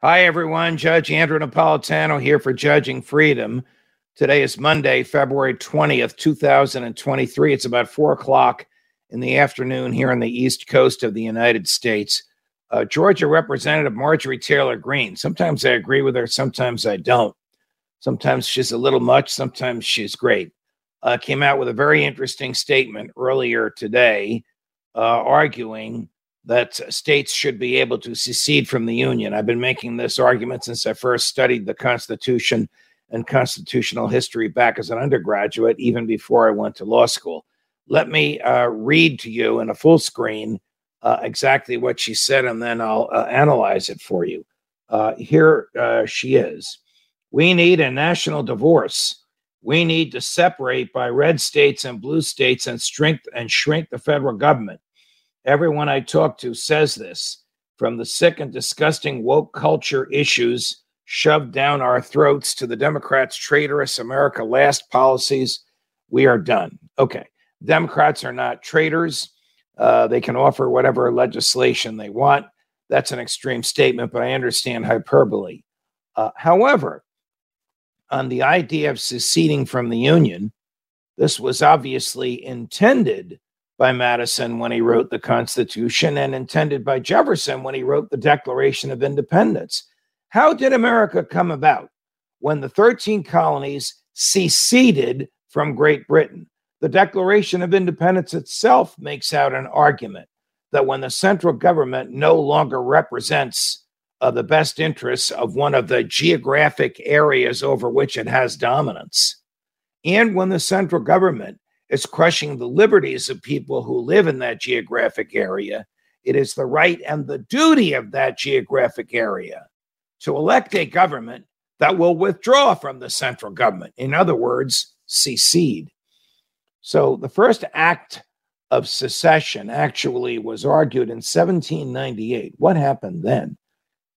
Hi, everyone. Judge Andrew Napolitano here for Judging Freedom. Today is Monday, February 20th, 2023. It's about four o'clock in the afternoon here on the East Coast of the United States. Uh, Georgia Representative Marjorie Taylor Greene. Sometimes I agree with her, sometimes I don't. Sometimes she's a little much, sometimes she's great. Uh, came out with a very interesting statement earlier today, uh, arguing that states should be able to secede from the Union. I've been making this argument since I first studied the Constitution and constitutional history back as an undergraduate, even before I went to law school. Let me uh, read to you in a full screen uh, exactly what she said, and then I'll uh, analyze it for you. Uh, here uh, she is. We need a national divorce. We need to separate by red states and blue states and shrink and shrink the federal government. Everyone I talk to says this from the sick and disgusting woke culture issues shoved down our throats to the Democrats' traitorous America last policies. We are done. Okay. Democrats are not traitors. Uh, they can offer whatever legislation they want. That's an extreme statement, but I understand hyperbole. Uh, however, on the idea of seceding from the Union, this was obviously intended by Madison when he wrote the Constitution and intended by Jefferson when he wrote the Declaration of Independence. How did America come about when the 13 colonies seceded from Great Britain? The Declaration of Independence itself makes out an argument that when the central government no longer represents uh, the best interests of one of the geographic areas over which it has dominance, and when the central government it's crushing the liberties of people who live in that geographic area. It is the right and the duty of that geographic area to elect a government that will withdraw from the central government. In other words, secede. So the first act of secession actually was argued in 1798. What happened then?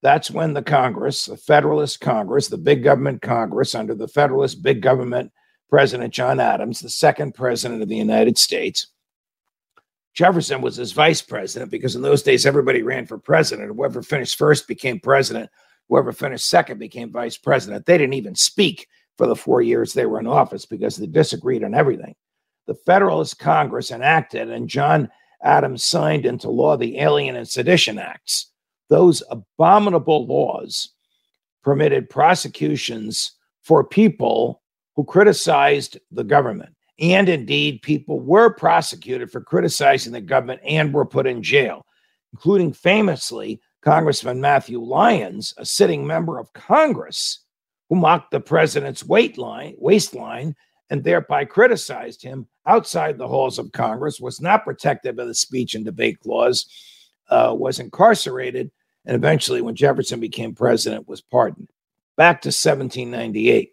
That's when the Congress, the Federalist Congress, the big government Congress under the Federalist big government President John Adams, the second president of the United States. Jefferson was his vice president because in those days everybody ran for president. Whoever finished first became president. Whoever finished second became vice president. They didn't even speak for the four years they were in office because they disagreed on everything. The Federalist Congress enacted and John Adams signed into law the Alien and Sedition Acts. Those abominable laws permitted prosecutions for people who criticized the government. And indeed, people were prosecuted for criticizing the government and were put in jail, including famously Congressman Matthew Lyons, a sitting member of Congress, who mocked the president's line, waistline and thereby criticized him outside the halls of Congress, was not protected by the speech and debate clause, uh, was incarcerated, and eventually, when Jefferson became president, was pardoned. Back to 1798.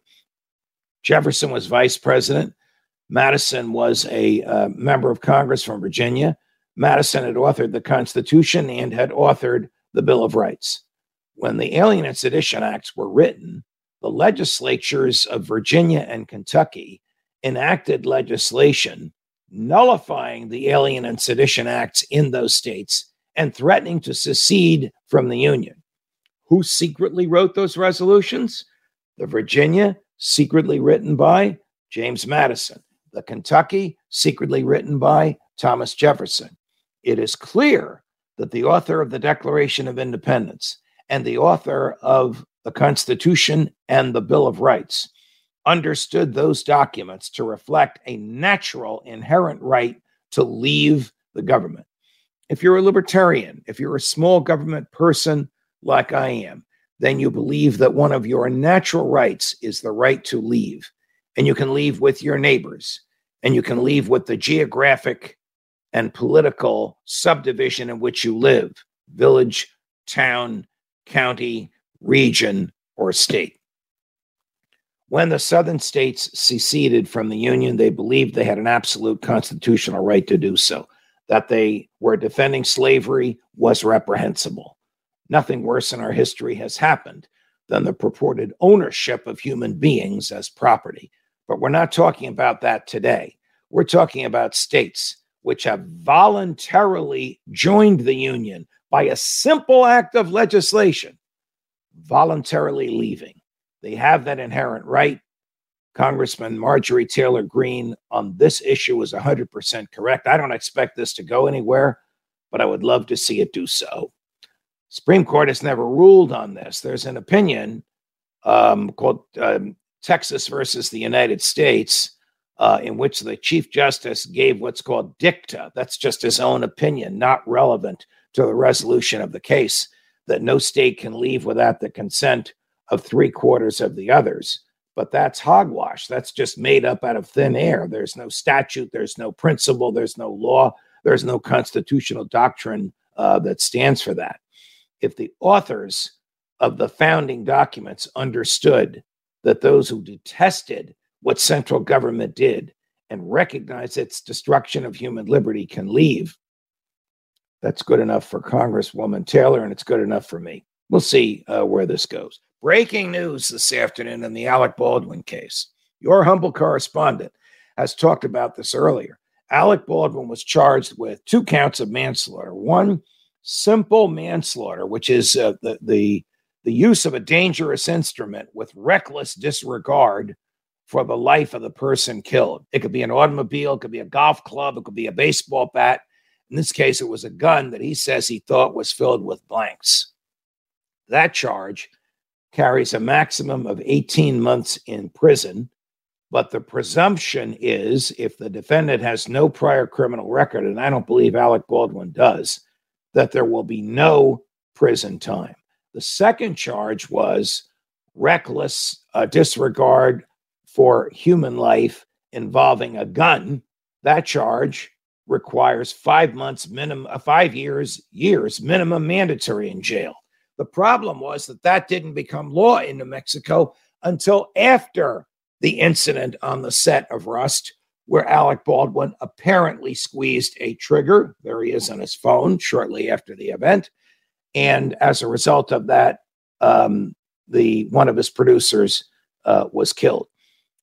Jefferson was vice president. Madison was a uh, member of Congress from Virginia. Madison had authored the Constitution and had authored the Bill of Rights. When the Alien and Sedition Acts were written, the legislatures of Virginia and Kentucky enacted legislation nullifying the Alien and Sedition Acts in those states and threatening to secede from the Union. Who secretly wrote those resolutions? The Virginia secretly written by James Madison. The Kentucky, secretly written by Thomas Jefferson. It is clear that the author of the Declaration of Independence and the author of the Constitution and the Bill of Rights understood those documents to reflect a natural, inherent right to leave the government. If you're a libertarian, if you're a small government person like I am, then you believe that one of your natural rights is the right to leave. And you can leave with your neighbors, and you can leave with the geographic and political subdivision in which you live village, town, county, region, or state. When the southern states seceded from the Union, they believed they had an absolute constitutional right to do so. That they were defending slavery was reprehensible. Nothing worse in our history has happened than the purported ownership of human beings as property. But we're not talking about that today. We're talking about states which have voluntarily joined the Union by a simple act of legislation, voluntarily leaving. They have that inherent right. Congressman Marjorie Taylor Greene on this issue is 100% correct. I don't expect this to go anywhere, but I would love to see it do so. Supreme Court has never ruled on this. There's an opinion um, called um, Texas versus the United States, uh, in which the Chief Justice gave what's called dicta. That's just his own opinion, not relevant to the resolution of the case, that no state can leave without the consent of three quarters of the others. But that's hogwash. That's just made up out of thin air. There's no statute, there's no principle, there's no law, there's no constitutional doctrine uh, that stands for that. If the authors of the founding documents understood that those who detested what central government did and recognized its destruction of human liberty can leave, that's good enough for Congresswoman Taylor, and it's good enough for me. We'll see uh, where this goes. Breaking news this afternoon in the Alec Baldwin case. Your humble correspondent has talked about this earlier. Alec Baldwin was charged with two counts of manslaughter. One, simple manslaughter, which is uh, the, the, the use of a dangerous instrument with reckless disregard for the life of the person killed. It could be an automobile, it could be a golf club, it could be a baseball bat. In this case, it was a gun that he says he thought was filled with blanks. That charge carries a maximum of 18 months in prison. But the presumption is if the defendant has no prior criminal record, and I don't believe Alec Baldwin does, that there will be no prison time. The second charge was reckless uh, disregard for human life involving a gun. That charge requires five months minimum, uh, five years, years minimum mandatory in jail. The problem was that that didn't become law in New Mexico until after the incident on the set of Rust, where Alec Baldwin apparently squeezed a trigger. There he is on his phone shortly after the event. And as a result of that, um, the one of his producers uh, was killed.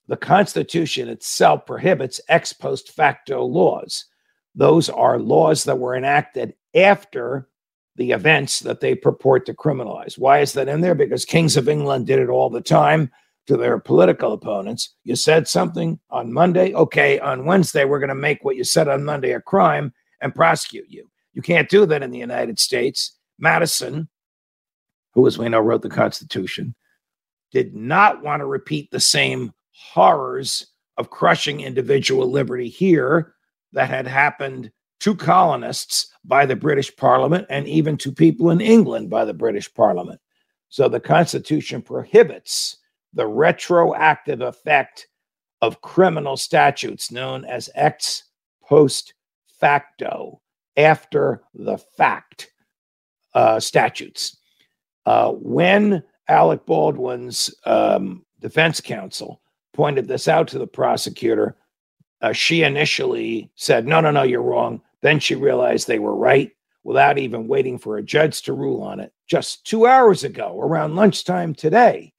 The Constitution itself prohibits ex post facto laws. Those are laws that were enacted after the events that they purport to criminalize. Why is that in there? Because kings of England did it all the time to their political opponents. You said something on Monday. Okay, on Wednesday, we're going to make what you said on Monday a crime and prosecute you. You can't do that in the United States. Madison, who, as we know, wrote the Constitution, did not want to repeat the same horrors of crushing individual liberty here that had happened to colonists by the British Parliament and even to people in England by the British Parliament. So the Constitution prohibits the retroactive effect of criminal statutes known as ex post facto, after the fact uh, statutes. Uh, when Alec Baldwin's um, defense counsel pointed this out to the prosecutor, uh, she initially said, No, no, no, you're wrong. Then she realized they were right without even waiting for a judge to rule on it. Just two hours ago, around lunchtime today,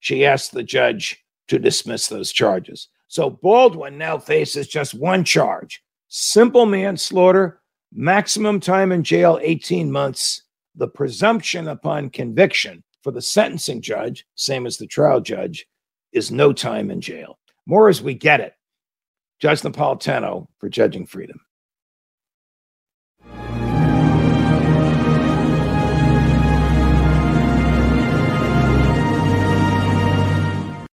she asked the judge to dismiss those charges. So Baldwin now faces just one charge simple manslaughter, maximum time in jail, 18 months. The presumption upon conviction for the sentencing judge, same as the trial judge, is no time in jail. More as we get it. Judge Napolitano for Judging Freedom.